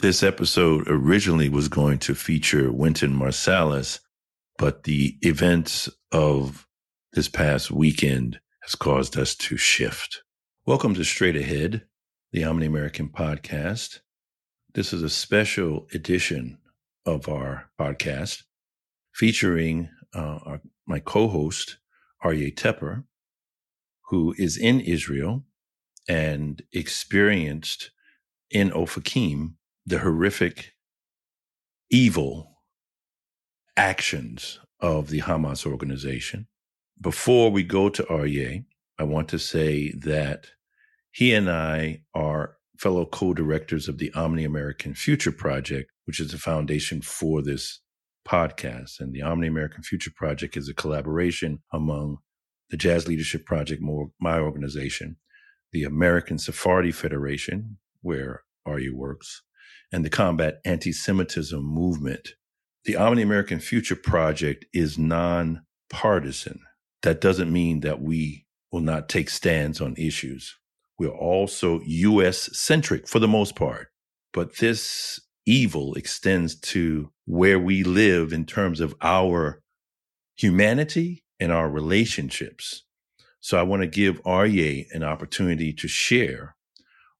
This episode originally was going to feature Wynton Marsalis, but the events of this past weekend has caused us to shift. Welcome to Straight Ahead, the Omni American podcast. This is a special edition of our podcast featuring uh, our, my co host, Aryeh Tepper, who is in Israel and experienced in Ofakim the horrific evil actions of the Hamas organization. Before we go to Aryeh, I want to say that he and I are fellow co-directors of the Omni American Future Project, which is the foundation for this podcast. And the Omni American Future Project is a collaboration among the Jazz Leadership Project, my organization, the American Sephardi Federation, where Aryeh works, and the Combat Anti-Semitism Movement. The Omni American Future Project is non-partisan. That doesn't mean that we will not take stands on issues. We're also US centric for the most part. But this evil extends to where we live in terms of our humanity and our relationships. So I want to give Aryeh an opportunity to share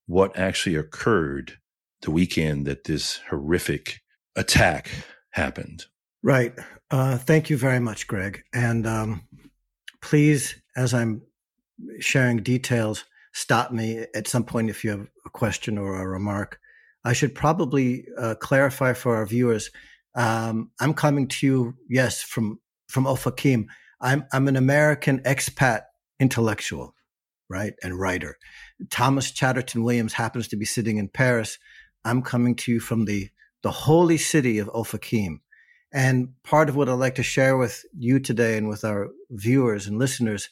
what actually occurred the weekend that this horrific attack happened. Right. Uh, thank you very much, Greg. And um, please, as I'm sharing details, stop me at some point if you have a question or a remark. I should probably uh, clarify for our viewers. Um, I'm coming to you, yes, from from Ofakim. I'm I'm an American expat intellectual, right, and writer. Thomas Chatterton Williams happens to be sitting in Paris. I'm coming to you from the the holy city of Ofakim. And part of what I'd like to share with you today and with our viewers and listeners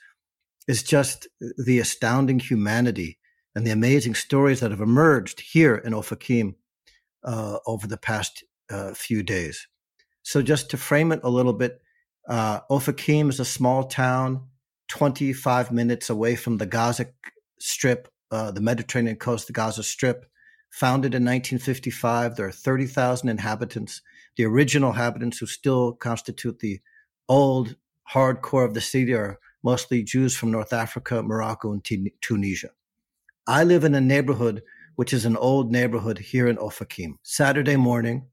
is just the astounding humanity and the amazing stories that have emerged here in Ofakim uh, over the past uh, few days. So, just to frame it a little bit, uh, Ofakim is a small town, 25 minutes away from the Gaza Strip, uh, the Mediterranean coast, the Gaza Strip. Founded in 1955, there are 30,000 inhabitants. The original inhabitants who still constitute the old hardcore of the city are mostly Jews from North Africa, Morocco, and T- Tunisia. I live in a neighborhood which is an old neighborhood here in Ofakim. Saturday morning,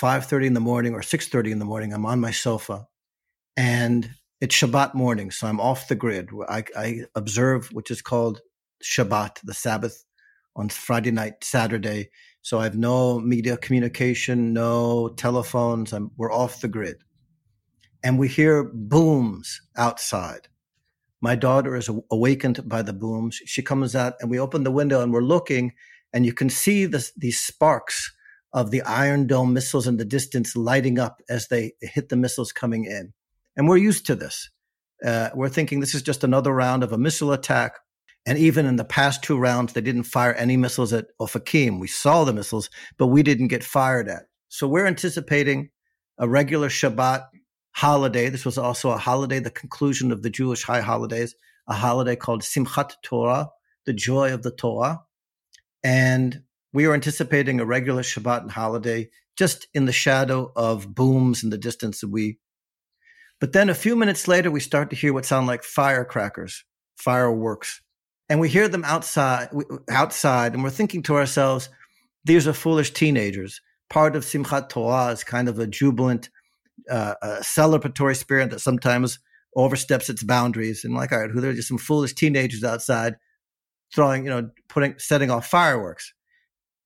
5:30 in the morning or 6:30 in the morning, I'm on my sofa, and it's Shabbat morning, so I'm off the grid. I, I observe which is called Shabbat, the Sabbath, on Friday night, Saturday. So I have no media communication, no telephones. I'm, we're off the grid, and we hear booms outside. My daughter is awakened by the booms. She comes out and we open the window and we're looking and you can see this, these sparks of the Iron Dome missiles in the distance lighting up as they hit the missiles coming in. And we're used to this. Uh, we're thinking this is just another round of a missile attack. And even in the past two rounds, they didn't fire any missiles at Ofakim. We saw the missiles, but we didn't get fired at. So we're anticipating a regular Shabbat holiday. This was also a holiday, the conclusion of the Jewish high holidays, a holiday called Simchat Torah, the joy of the Torah. And we are anticipating a regular Shabbat and holiday just in the shadow of booms in the distance. And we, but then a few minutes later, we start to hear what sound like firecrackers, fireworks. And we hear them outside, outside, and we're thinking to ourselves, these are foolish teenagers. Part of Simchat Torah is kind of a jubilant uh, a celebratory spirit that sometimes oversteps its boundaries. And like, all right, who there are just some foolish teenagers outside throwing, you know, putting, setting off fireworks.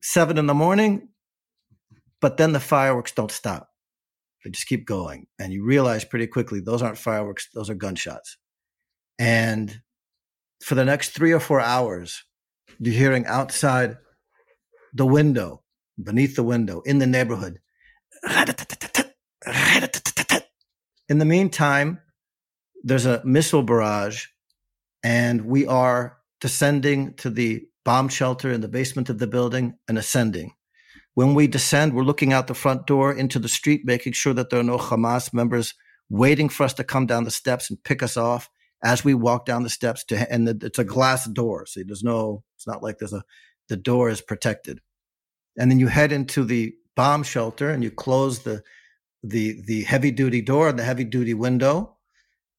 Seven in the morning, but then the fireworks don't stop. They just keep going. And you realize pretty quickly those aren't fireworks, those are gunshots. And for the next three or four hours, you're hearing outside the window, beneath the window, in the neighborhood, in the meantime, there's a missile barrage, and we are descending to the bomb shelter in the basement of the building and ascending. When we descend, we're looking out the front door into the street, making sure that there are no Hamas members waiting for us to come down the steps and pick us off as we walk down the steps to, and it's a glass door. So there's no, it's not like there's a, the door is protected. and then you head into the bomb shelter and you close the the the heavy duty door and the heavy duty window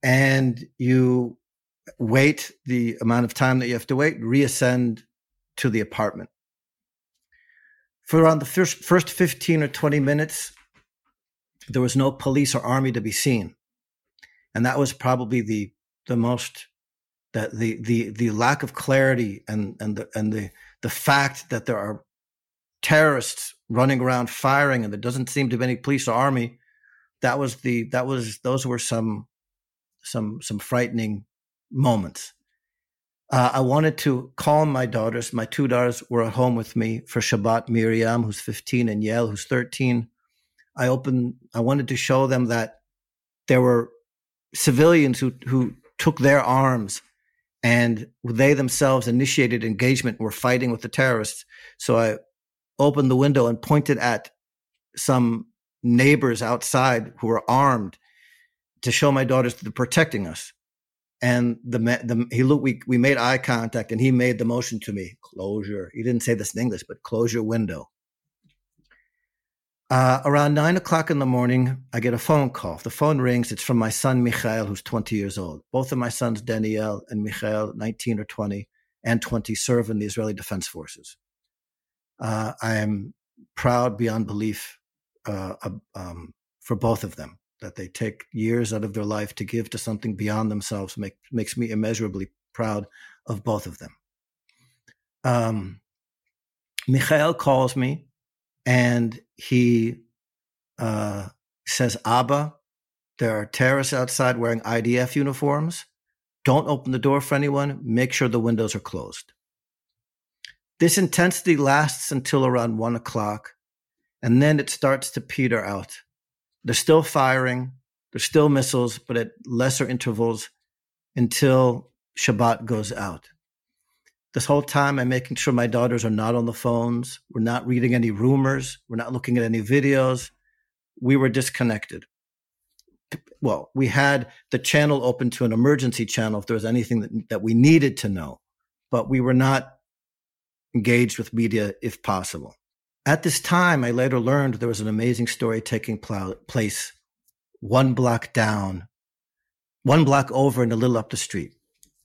and you wait the amount of time that you have to wait reascend to the apartment for around the first first 15 or 20 minutes there was no police or army to be seen and that was probably the the most that the the the lack of clarity and and the and the the fact that there are terrorists running around firing and there doesn't seem to be any police or army that was the that was those were some some some frightening moments. Uh, i wanted to calm my daughters. My two daughters were at home with me for shabbat miriam who's 15 and yael who's 13 i opened i wanted to show them that there were civilians who who took their arms and they themselves initiated engagement were fighting with the terrorists so i opened the window and pointed at some neighbors outside who were armed to show my daughters that they're protecting us. And the, the he looked, we, we made eye contact and he made the motion to me, closure. He didn't say this in English, but close your window. Uh, around nine o'clock in the morning, I get a phone call. The phone rings. It's from my son, Michael, who's 20 years old. Both of my sons, Daniel and Michael, 19 or 20, and 20, serve in the Israeli Defense Forces. Uh, I am proud beyond belief uh, um, for both of them that they take years out of their life to give to something beyond themselves make, makes me immeasurably proud of both of them. Um, Michael calls me and he uh, says, Abba, there are terrorists outside wearing IDF uniforms. Don't open the door for anyone. Make sure the windows are closed. This intensity lasts until around one o'clock, and then it starts to peter out. They're still firing, there's still missiles, but at lesser intervals until Shabbat goes out. This whole time, I'm making sure my daughters are not on the phones. We're not reading any rumors. We're not looking at any videos. We were disconnected. Well, we had the channel open to an emergency channel if there was anything that, that we needed to know, but we were not engaged with media if possible. At this time, I later learned there was an amazing story taking pl- place one block down, one block over, and a little up the street.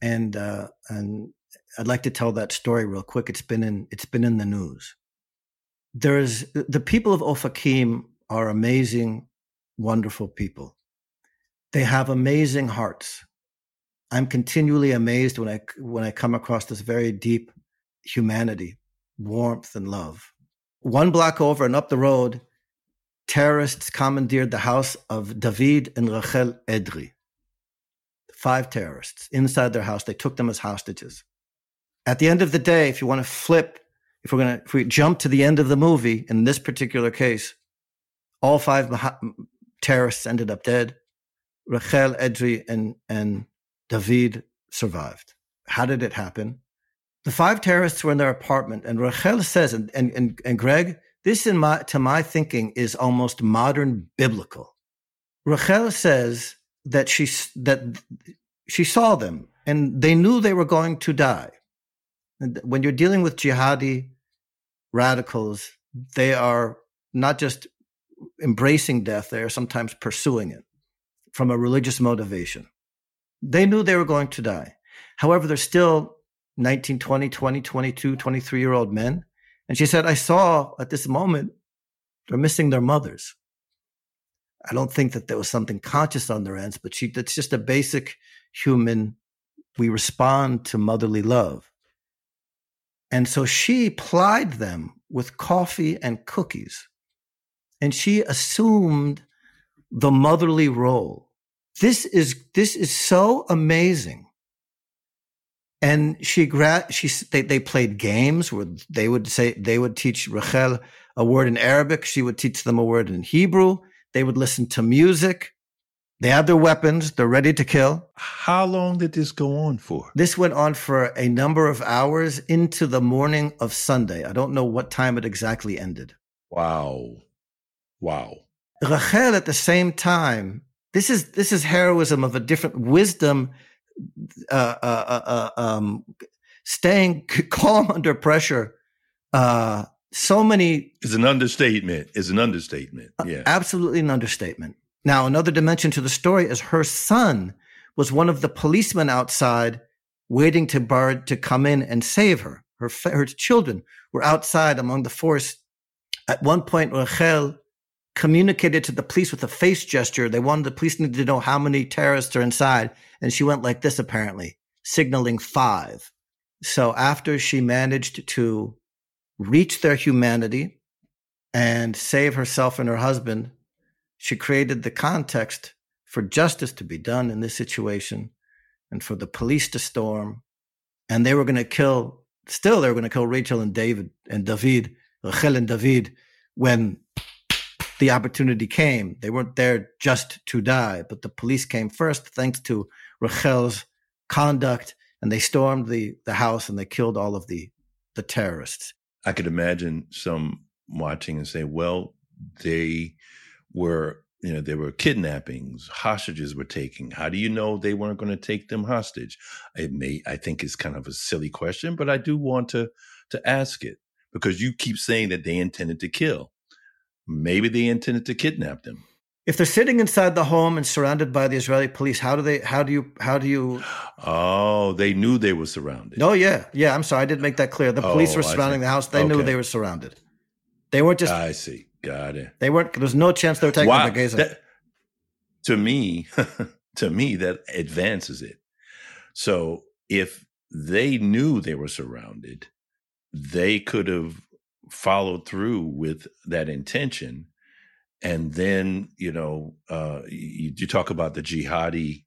And uh, and I'd like to tell that story real quick. It's been in it's been in the news. There's the people of Ofakim are amazing, wonderful people. They have amazing hearts. I'm continually amazed when I when I come across this very deep humanity, warmth, and love. One block over and up the road, terrorists commandeered the house of David and Rachel Edri. Five terrorists inside their house. They took them as hostages. At the end of the day, if you want to flip, if we're going to, if we jump to the end of the movie, in this particular case, all five terrorists ended up dead. Rachel Edri, and, and David survived. How did it happen? the five terrorists were in their apartment, and Rachel says, and, and, and, Greg, this in my, to my thinking is almost modern biblical. Rachel says that she, that she saw them and they knew they were going to die. When you're dealing with jihadi radicals, they are not just embracing death, they are sometimes pursuing it from a religious motivation. They knew they were going to die. However, they're still 19, 20, 20, 22, 23 year old men. And she said, I saw at this moment they're missing their mothers. I don't think that there was something conscious on their ends, but she, that's just a basic human. We respond to motherly love. And so she plied them with coffee and cookies. And she assumed the motherly role. This is, this is so amazing and she gra- she they, they played games where they would say they would teach Rachel a word in Arabic, she would teach them a word in Hebrew. They would listen to music. They have their weapons. They're ready to kill. How long did this go on for? This went on for a number of hours into the morning of Sunday. I don't know what time it exactly ended. Wow. Wow. Rachel at the same time, this is this is heroism of a different wisdom uh, uh, uh, uh, um, staying calm under pressure uh, so many. It's an understatement. It's an understatement. Uh, yeah. Absolutely an understatement. Now, another dimension to the story is her son was one of the policemen outside waiting to Bard to come in and save her. Her, her children were outside among the force. At one point, Rachel communicated to the police with a face gesture. They wanted the police needed to know how many terrorists are inside. And she went like this, apparently, signaling five. So after she managed to reach their humanity and save herself and her husband, she created the context for justice to be done in this situation and for the police to storm. And they were going to kill, still, they were going to kill Rachel and David and David, Rachel and David, when the opportunity came. They weren't there just to die, but the police came first, thanks to Rachel's conduct, and they stormed the, the house and they killed all of the, the terrorists. I could imagine some watching and say, well, they were, you know, there were kidnappings, hostages were taken. How do you know they weren't going to take them hostage? It may, I think it's kind of a silly question, but I do want to, to ask it because you keep saying that they intended to kill. Maybe they intended to kidnap them. If they're sitting inside the home and surrounded by the Israeli police, how do they? How do you? How do you? Oh, they knew they were surrounded. Oh yeah, yeah. I'm sorry, I didn't make that clear. The police oh, were surrounding the house. They okay. knew they were surrounded. They weren't just. I see. Got it. They weren't. There's no chance they were taking wow. the Gaza. That, to me, to me, that advances it. So if they knew they were surrounded, they could have followed through with that intention and then you know uh, you, you, talk about the jihadi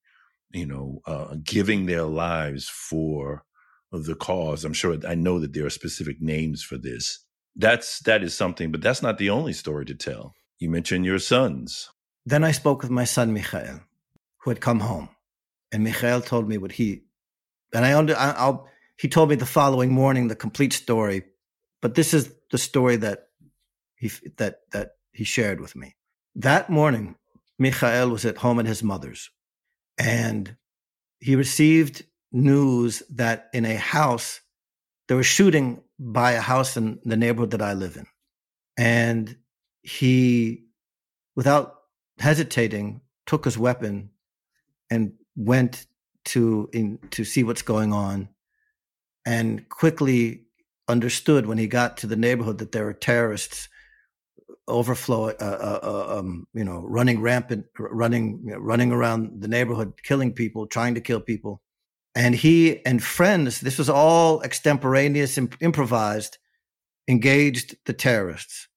you know uh, giving their lives for the cause i'm sure i know that there are specific names for this that's that is something but that's not the only story to tell you mentioned your sons then i spoke with my son michael who had come home and michael told me what he and i under I, I'll he told me the following morning the complete story but this is the story that he that that he shared with me. That morning, Michael was at home at his mother's, and he received news that in a house there was shooting by a house in the neighborhood that I live in, and he, without hesitating, took his weapon and went to in, to see what's going on, and quickly understood when he got to the neighborhood that there were terrorists overflow, uh, uh, uh, um, you know, running rampant, running, you know, running around the neighborhood, killing people, trying to kill people. And he and friends, this was all extemporaneous, imp- improvised, engaged the terrorists.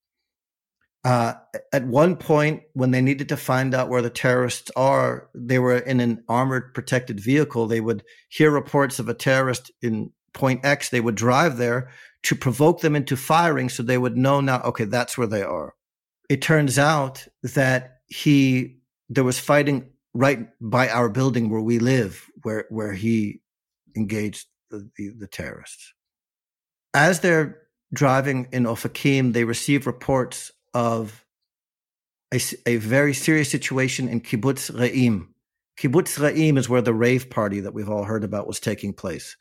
Uh, at one point, when they needed to find out where the terrorists are, they were in an armored protected vehicle. They would hear reports of a terrorist in point X, they would drive there to provoke them into firing so they would know now, okay, that's where they are. It turns out that he, there was fighting right by our building where we live, where, where he engaged the, the, the terrorists. As they're driving in Ofakim, they receive reports of a, a very serious situation in Kibbutz Re'im. Kibbutz Re'im is where the rave party that we've all heard about was taking place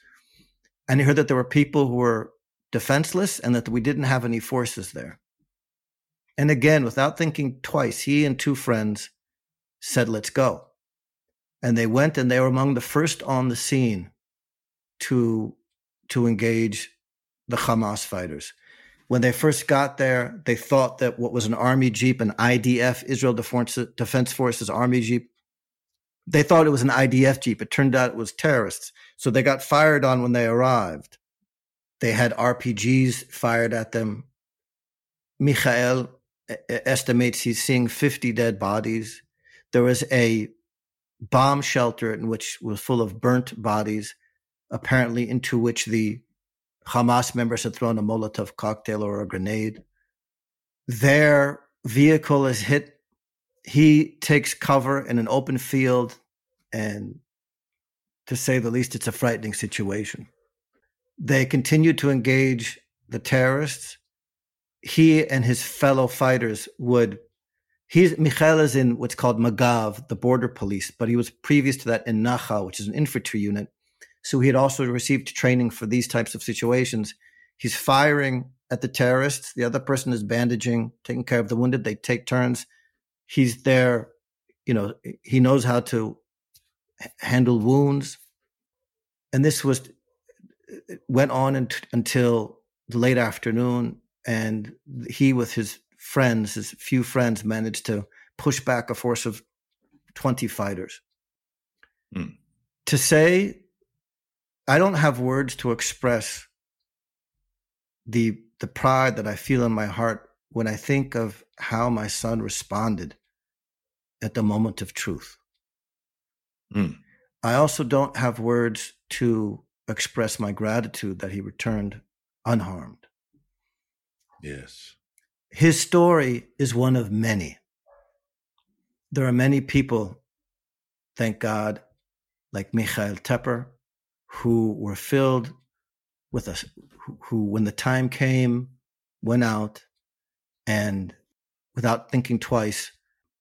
and he heard that there were people who were defenseless and that we didn't have any forces there. And again, without thinking twice, he and two friends said, Let's go. And they went and they were among the first on the scene to, to engage the Hamas fighters. When they first got there, they thought that what was an army jeep, an IDF, Israel Defense Forces army jeep, they thought it was an IDF jeep. It turned out it was terrorists. So they got fired on when they arrived. They had RPGs fired at them. Michael estimates he's seeing 50 dead bodies. There was a bomb shelter in which was full of burnt bodies, apparently into which the Hamas members had thrown a Molotov cocktail or a grenade. Their vehicle is hit. He takes cover in an open field and to say the least, it's a frightening situation. They continue to engage the terrorists. He and his fellow fighters would. He's Michael is in what's called Magav, the border police, but he was previous to that in Nachal, which is an infantry unit. So he had also received training for these types of situations. He's firing at the terrorists. The other person is bandaging, taking care of the wounded. They take turns. He's there, you know, he knows how to handle wounds. And this was went on until the late afternoon, and he, with his friends, his few friends, managed to push back a force of 20 fighters. Mm. To say, I don't have words to express the the pride that I feel in my heart when I think of how my son responded at the moment of truth. Mm. I also don't have words to express my gratitude that he returned unharmed. Yes. His story is one of many. There are many people, thank God, like Mikhail Tepper, who were filled with us, who, who, when the time came, went out and without thinking twice,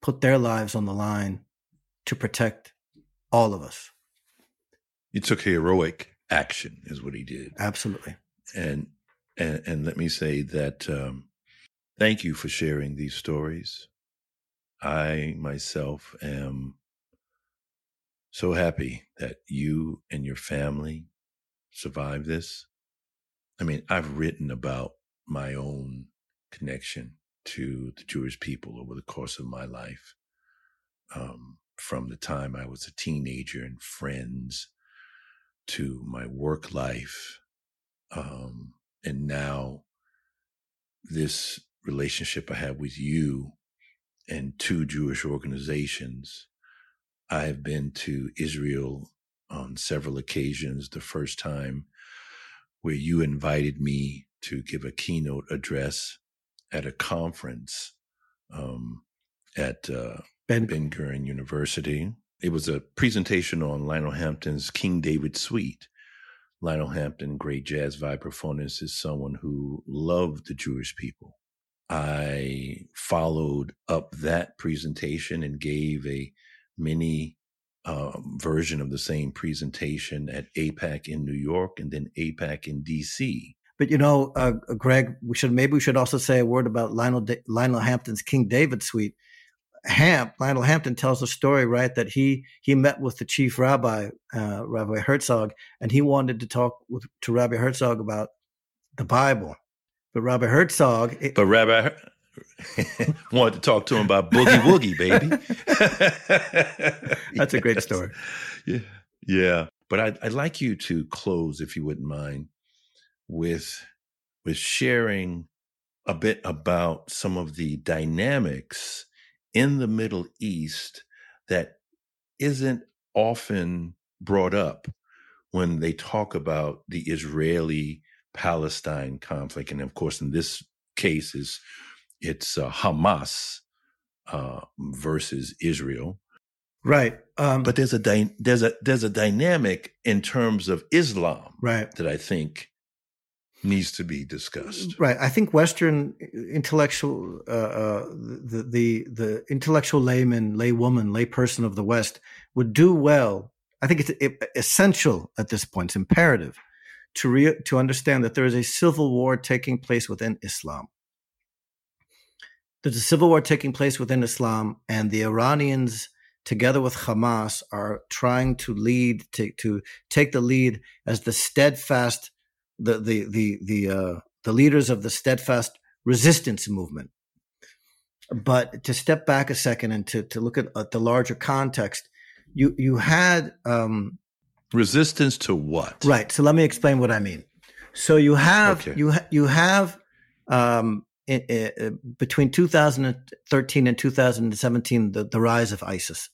put their lives on the line to protect all of us. He took heroic action, is what he did. Absolutely. And and, and let me say that um, thank you for sharing these stories. I myself am so happy that you and your family survived this. I mean, I've written about my own connection to the Jewish people over the course of my life. Um, from the time I was a teenager and friends to my work life, um, and now this relationship I have with you and two Jewish organizations. I have been to Israel on several occasions. The first time where you invited me to give a keynote address at a conference um, at uh, Ben Gurion University. It was a presentation on Lionel Hampton's King David Suite. Lionel Hampton, great jazz vibraphonist, is someone who loved the Jewish people. I followed up that presentation and gave a mini uh, version of the same presentation at AIPAC in New York and then AIPAC in DC. But you know, uh, Greg, we should maybe we should also say a word about Lionel Lionel Hampton's King David Suite. Hamp Lionel Hampton tells a story, right, that he he met with the chief rabbi, uh, Rabbi Herzog, and he wanted to talk with, to Rabbi Herzog about the Bible. But Rabbi Herzog, it, but Rabbi wanted to talk to him about boogie woogie, baby. That's yes. a great story. Yeah, yeah. But I'd, I'd like you to close, if you wouldn't mind, with with sharing a bit about some of the dynamics in the Middle East that isn't often brought up when they talk about the Israeli Palestine conflict. And of course, in this case, is it's uh, Hamas uh, versus Israel. Right. Um, but there's a there's a there's a dynamic in terms of Islam, right, that I think needs to be discussed. Right. I think Western intellectual, uh, uh, the, the, the intellectual layman, laywoman, layperson of the West would do well. I think it's essential at this point. It's imperative to re- to understand that there is a civil war taking place within Islam. There's a civil war taking place within Islam, and the Iranians, together with Hamas, are trying to lead to to take the lead as the steadfast the the the the uh, the leaders of the steadfast resistance movement. But to step back a second and to to look at, at the larger context, you you had um, resistance to what? Right. So let me explain what I mean. So you have okay. you ha- you have um, in, in, between 2013 and 2017 the, the rise of ISIS,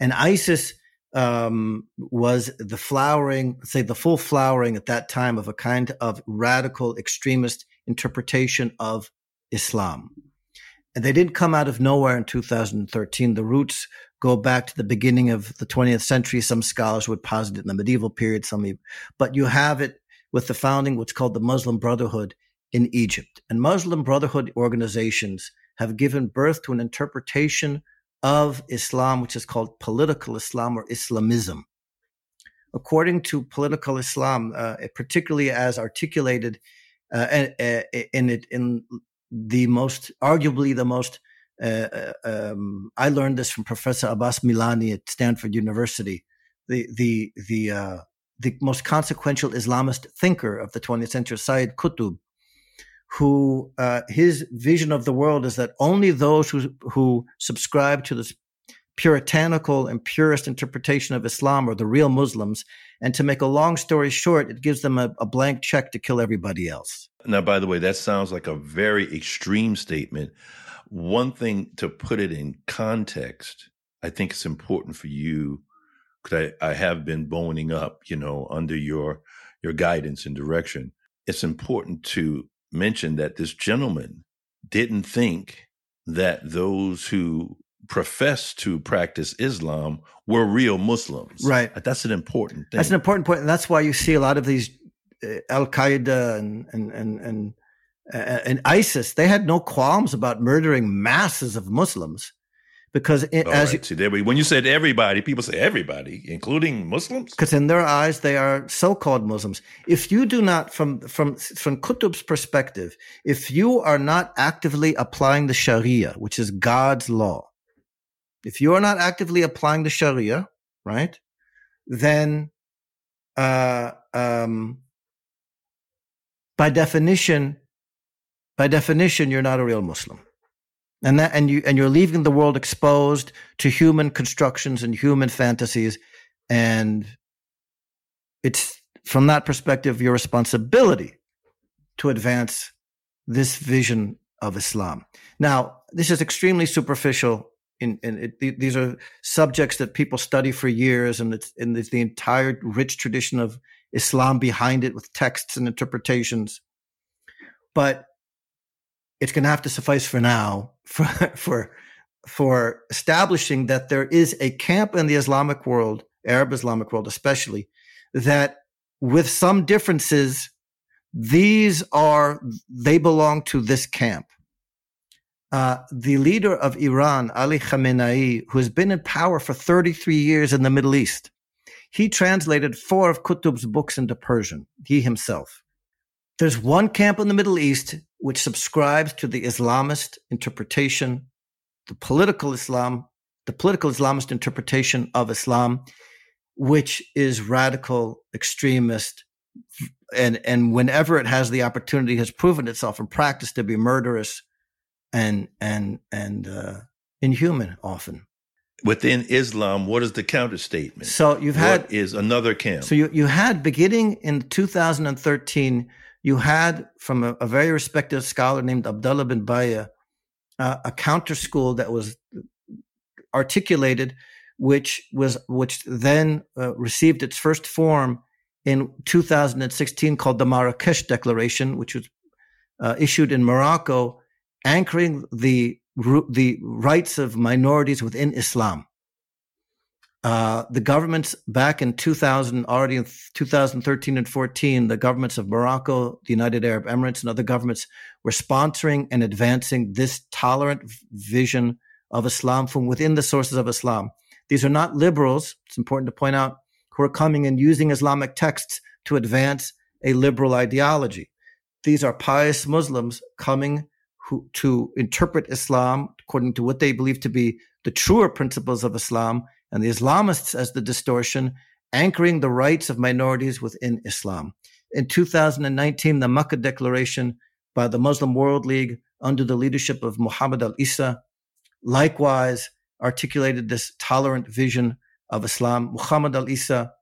and ISIS um, was the flowering, say the full flowering at that time of a kind of radical extremist interpretation of Islam. And they didn't come out of nowhere in 2013. The roots go back to the beginning of the 20th century. Some scholars would posit it in the medieval period, some, but you have it with the founding what's called the Muslim Brotherhood in Egypt. And Muslim Brotherhood organizations have given birth to an interpretation of Islam, which is called political Islam or Islamism. According to political Islam, uh, particularly as articulated uh, in it in the most arguably the most uh, uh, um, I learned this from Professor Abbas Milani at Stanford University. The the the uh, the most consequential Islamist thinker of the 20th century, Sayyid Qutb, who uh, his vision of the world is that only those who who subscribe to this puritanical and purist interpretation of Islam are the real Muslims. And to make a long story short, it gives them a, a blank check to kill everybody else. Now, by the way, that sounds like a very extreme statement. One thing to put it in context, I think it's important for you because I, I have been boning up, you know, under your your guidance and direction. It's important to mention that this gentleman didn't think that those who profess to practice Islam were real Muslims. Right. That's an important thing. That's an important point, and that's why you see a lot of these uh, Al Qaeda and and and and, and ISIS. They had no qualms about murdering masses of Muslims because it, as right. you, see, there we, when you said everybody, people say everybody, including Muslims, because in their eyes they are so-called Muslims. If you do not, from from from Qutb's perspective, if you are not actively applying the Sharia, which is God's law, if you are not actively applying the Sharia, right, then uh, um, by definition, by definition, you're not a real Muslim. And that and you and you're leaving the world exposed to human constructions and human fantasies and it's from that perspective your responsibility to advance this vision of islam. Now this is extremely superficial in, in it, these are subjects that people study for years and it's, and it's the entire rich tradition of islam behind it with texts and interpretations. But it's going to have to suffice for now for, for, for establishing that there is a camp in the Islamic world, Arab Islamic world especially, that with some differences, these are, they belong to this camp. Uh, the leader of Iran, Ali Khamenei, who has been in power for 33 years in the Middle East, he translated four of Qutb's books into Persian, he himself. There's one camp in the Middle East which subscribes to the Islamist interpretation, the political Islam, the political Islamist interpretation of Islam, which is radical, extremist, and and whenever it has the opportunity, has proven itself in practice to be murderous and and and uh, inhuman often. Within Islam, what is the counterstatement? So you've had what is another camp. So you you had beginning in 2013 you had from a, a very respected scholar named Abdullah bin Baya uh, a counter school that was articulated, which was which then uh, received its first form in 2016 called the Marrakesh Declaration, which was uh, issued in Morocco, anchoring the the rights of minorities within Islam. Uh, the governments back in 2000, already in 2013 and 14, the governments of Morocco, the United Arab Emirates, and other governments were sponsoring and advancing this tolerant vision of Islam from within the sources of Islam. These are not liberals, it's important to point out, who are coming and using Islamic texts to advance a liberal ideology. These are pious Muslims coming who, to interpret Islam according to what they believe to be the truer principles of Islam and the Islamists as the distortion, anchoring the rights of minorities within Islam. In 2019, the Makkah Declaration by the Muslim World League under the leadership of Muhammad al Isa likewise articulated this tolerant vision of Islam. Muhammad al Isa,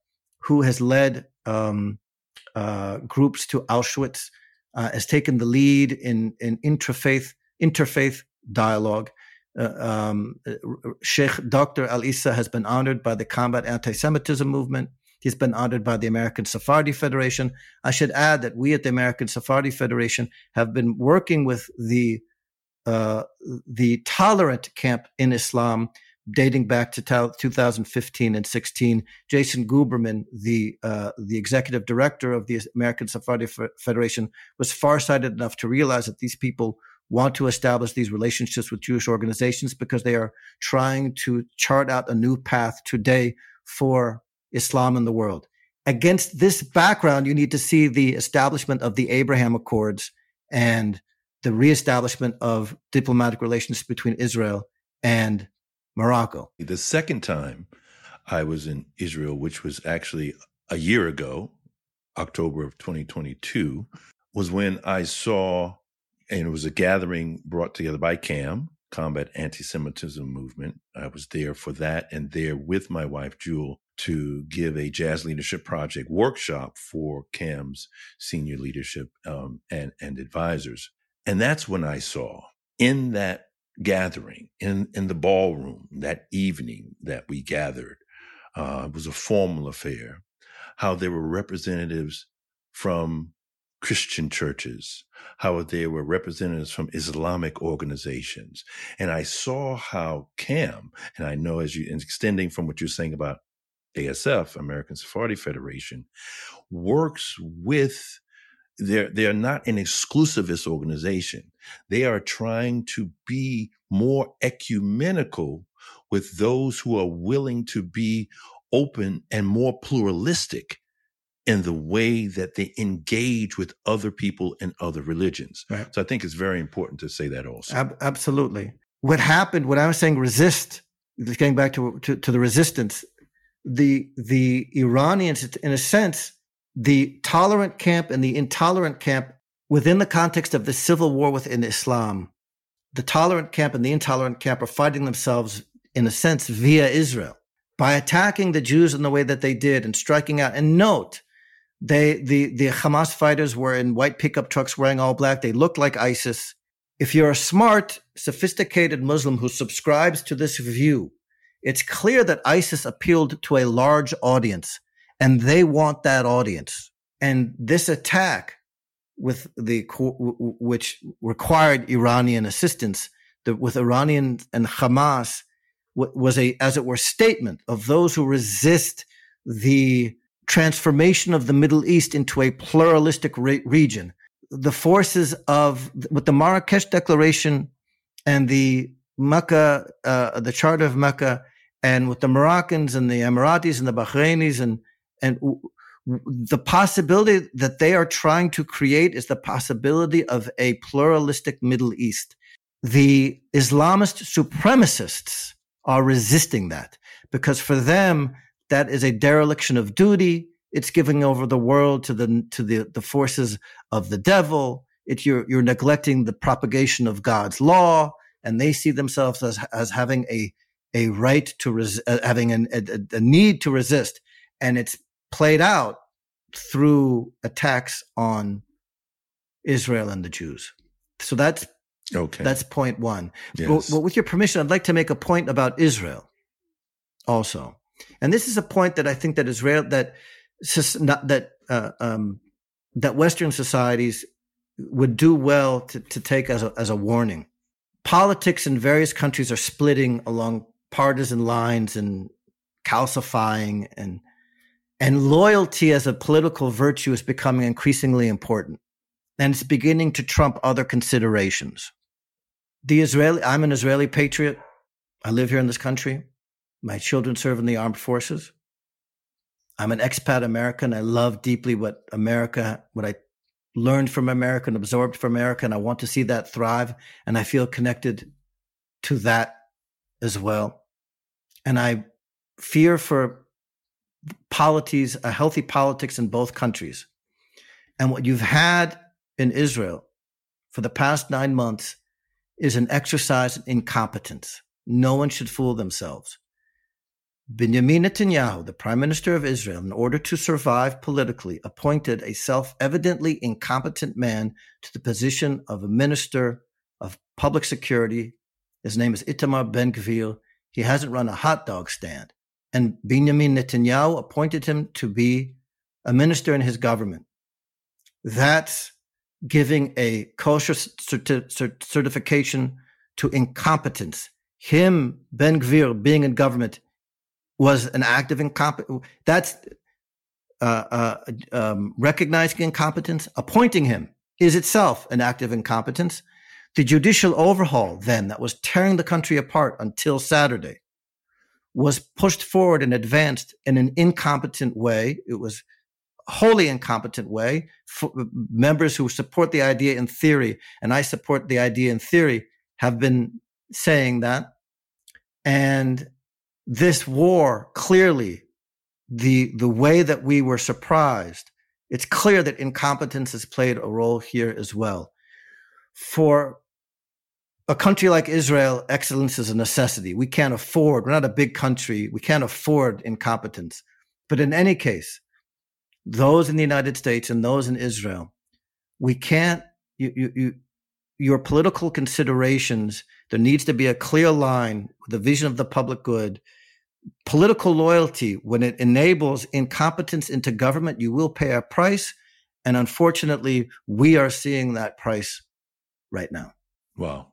who has led um, uh, groups to Auschwitz, uh, has taken the lead in, in interfaith, interfaith dialogue. Uh, um, uh, Sheikh Dr. Al Isa has been honored by the Combat Anti Semitism Movement. He's been honored by the American Sephardi Federation. I should add that we at the American Sephardi Federation have been working with the uh, the tolerant camp in Islam dating back to 2015 and 16. Jason Guberman, the uh, the executive director of the American Sephardi Federation, was farsighted enough to realize that these people want to establish these relationships with Jewish organizations because they are trying to chart out a new path today for Islam in the world. against this background, you need to see the establishment of the Abraham Accords and the reestablishment of diplomatic relations between Israel and Morocco. The second time I was in Israel, which was actually a year ago, October of 2022, was when I saw, and it was a gathering brought together by CAM, Combat Anti Semitism Movement. I was there for that and there with my wife, Jewel, to give a Jazz Leadership Project workshop for CAM's senior leadership um, and, and advisors. And that's when I saw in that gathering, in, in the ballroom, that evening that we gathered, uh, it was a formal affair, how there were representatives from Christian churches, how there were representatives from Islamic organizations. And I saw how CAM, and I know as you extending from what you're saying about ASF, American Sephardi Federation, works with they're they're not an exclusivist organization. They are trying to be more ecumenical with those who are willing to be open and more pluralistic in the way that they engage with other people and other religions. Right. So I think it's very important to say that also. Ab- absolutely. What happened when I was saying resist, getting back to, to, to the resistance, the the Iranians, in a sense, the tolerant camp and the intolerant camp within the context of the civil war within Islam, the tolerant camp and the intolerant camp are fighting themselves, in a sense, via Israel by attacking the Jews in the way that they did and striking out. And note, they the the Hamas fighters were in white pickup trucks wearing all black. They looked like ISIS. If you're a smart, sophisticated Muslim who subscribes to this view, it's clear that ISIS appealed to a large audience and they want that audience. And this attack with the, which required Iranian assistance the, with Iranian and Hamas was a, as it were, statement of those who resist the transformation of the Middle East into a pluralistic re- region. The forces of, with the Marrakesh Declaration and the Mecca, uh, the Charter of Mecca, and with the Moroccans and the Emiratis and the Bahrainis and and the possibility that they are trying to create is the possibility of a pluralistic Middle East. The Islamist supremacists are resisting that because for them that is a dereliction of duty. It's giving over the world to the to the, the forces of the devil. It, you're you're neglecting the propagation of God's law, and they see themselves as as having a a right to res- uh, having an, a, a need to resist, and it's played out through attacks on Israel and the Jews. So that's okay. That's point one. Yes. But, with your permission, I'd like to make a point about Israel also, and this is a point that I think that Israel that that uh, um, that Western societies would do well to, to take as a, as a warning. Politics in various countries are splitting along partisan lines and calcifying and and loyalty as a political virtue is becoming increasingly important. And it's beginning to trump other considerations. The Israeli, I'm an Israeli patriot. I live here in this country. My children serve in the armed forces. I'm an expat American. I love deeply what America, what I learned from America and absorbed from America. And I want to see that thrive. And I feel connected to that as well. And I fear for polities, a healthy politics in both countries. And what you've had in Israel for the past nine months is an exercise in incompetence. No one should fool themselves. Benjamin Netanyahu, the prime minister of Israel, in order to survive politically, appointed a self evidently incompetent man to the position of a minister of public security. His name is Itamar Ben Gvir. He hasn't run a hot dog stand and Benjamin Netanyahu appointed him to be a minister in his government. That's giving a kosher certi- certification to incompetence. Him, Ben Gvir, being in government, was an act of incompetence. That's uh, uh, um, recognizing incompetence. Appointing him is itself an act of incompetence. The judicial overhaul, then, that was tearing the country apart until Saturday, was pushed forward and advanced in an incompetent way. It was wholly incompetent way. F- members who support the idea in theory, and I support the idea in theory, have been saying that. And this war clearly, the, the way that we were surprised, it's clear that incompetence has played a role here as well. For a country like Israel, excellence is a necessity. We can't afford, we're not a big country. We can't afford incompetence. But in any case, those in the United States and those in Israel, we can't, you, you, you, your political considerations, there needs to be a clear line the vision of the public good. Political loyalty, when it enables incompetence into government, you will pay a price. And unfortunately, we are seeing that price right now. Wow.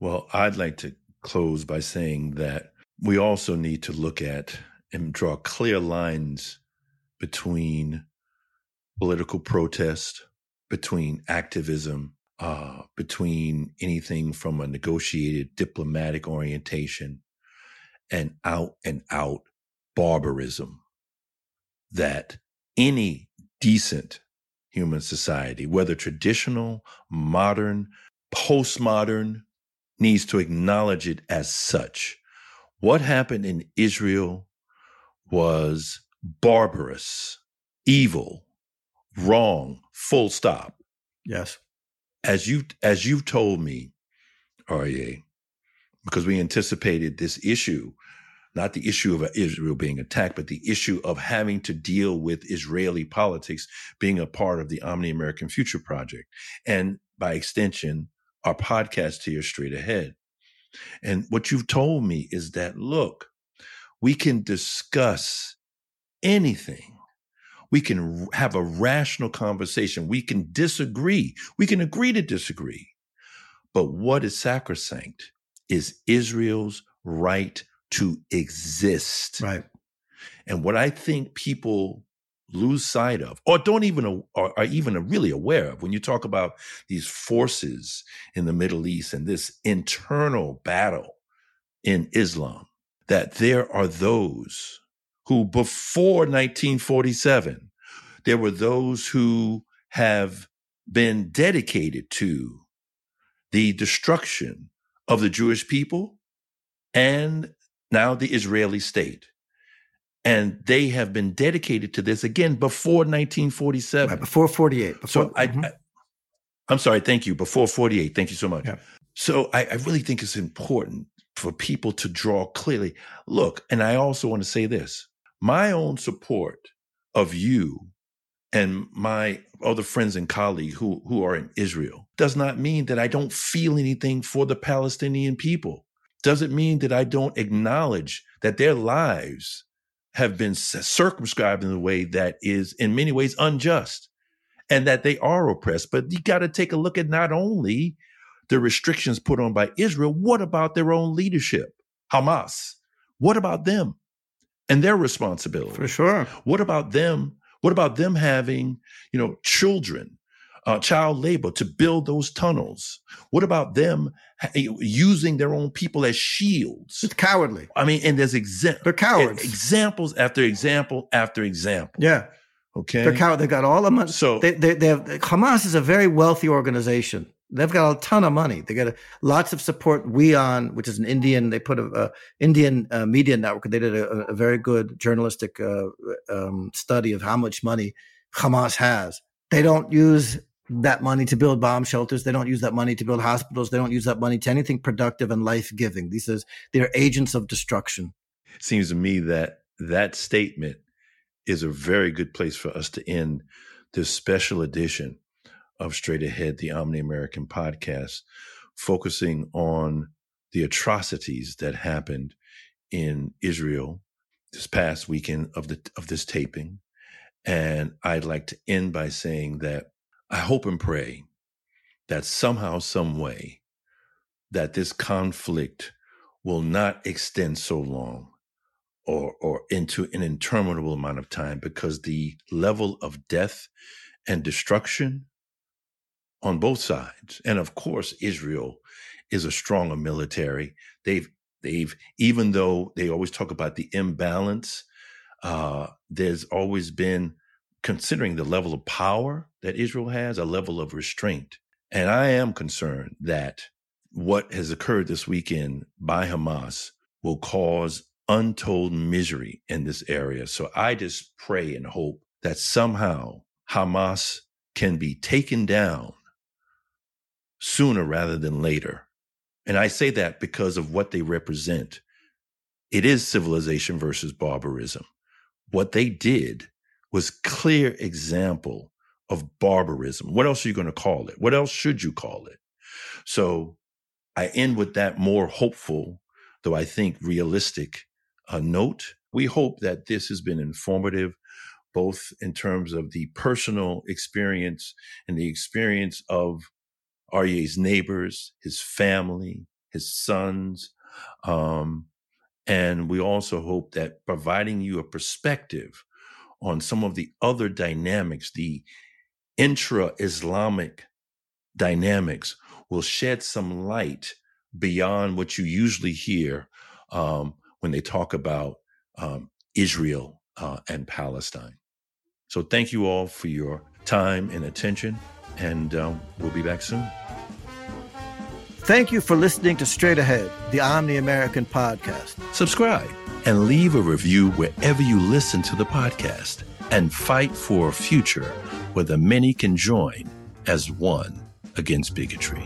Well, I'd like to close by saying that we also need to look at and draw clear lines between political protest, between activism, uh, between anything from a negotiated diplomatic orientation and out and out barbarism that any decent human society, whether traditional, modern, postmodern, needs to acknowledge it as such. What happened in Israel was barbarous, evil, wrong, full stop. Yes. As you as you've told me, Aryeh, because we anticipated this issue, not the issue of Israel being attacked, but the issue of having to deal with Israeli politics being a part of the Omni American Future Project. And by extension, our podcast here straight ahead. And what you've told me is that, look, we can discuss anything. We can have a rational conversation. We can disagree. We can agree to disagree. But what is sacrosanct is Israel's right to exist. Right. And what I think people lose sight of or don't even or are even really aware of when you talk about these forces in the Middle East and this internal battle in Islam that there are those who before 1947 there were those who have been dedicated to the destruction of the Jewish people and now the Israeli state and they have been dedicated to this again before 1947 right, before 48 before, so mm-hmm. I, I am sorry thank you before 48 thank you so much yeah. so I, I really think it's important for people to draw clearly look and i also want to say this my own support of you and my other friends and colleagues who, who are in Israel does not mean that I don't feel anything for the Palestinian people. Doesn't mean that I don't acknowledge that their lives have been circumscribed in a way that is in many ways unjust and that they are oppressed. But you got to take a look at not only the restrictions put on by Israel, what about their own leadership, Hamas? What about them and their responsibility? For sure. What about them? What about them having, you know, children uh, child labor to build those tunnels? What about them using their own people as shields? It's cowardly. I mean, and there's exa- they're cowards. Examples after example after example. Yeah. Okay. They're coward. They got all the money. So they, they, they have, Hamas is a very wealthy organization. They've got a ton of money. They got a, lots of support. WION, which is an Indian, they put a, a Indian uh, media network. They did a, a very good journalistic uh, um, study of how much money Hamas has. They don't use that money to build bomb shelters. They don't use that money to build hospitals. They don't use that money to anything productive and life giving. These are they're agents of destruction. It seems to me that that statement is a very good place for us to end this special edition of Straight Ahead, the Omni American podcast, focusing on the atrocities that happened in Israel this past weekend of the of this taping. And I'd like to end by saying that I hope and pray that somehow, some way, that this conflict will not extend so long or or into an interminable amount of time because the level of death and destruction on both sides and of course Israel is a stronger military. They've They've, even though they always talk about the imbalance, uh, there's always been, considering the level of power that Israel has, a level of restraint. And I am concerned that what has occurred this weekend by Hamas will cause untold misery in this area. So I just pray and hope that somehow Hamas can be taken down sooner rather than later. And I say that because of what they represent. It is civilization versus barbarism. What they did was clear example of barbarism. What else are you going to call it? What else should you call it? So I end with that more hopeful, though I think realistic uh, note. We hope that this has been informative, both in terms of the personal experience and the experience of Aryeh's neighbors, his family, his sons. Um, and we also hope that providing you a perspective on some of the other dynamics, the intra Islamic dynamics, will shed some light beyond what you usually hear um, when they talk about um, Israel uh, and Palestine. So thank you all for your time and attention, and um, we'll be back soon. Thank you for listening to Straight Ahead, the Omni American podcast. Subscribe and leave a review wherever you listen to the podcast and fight for a future where the many can join as one against bigotry.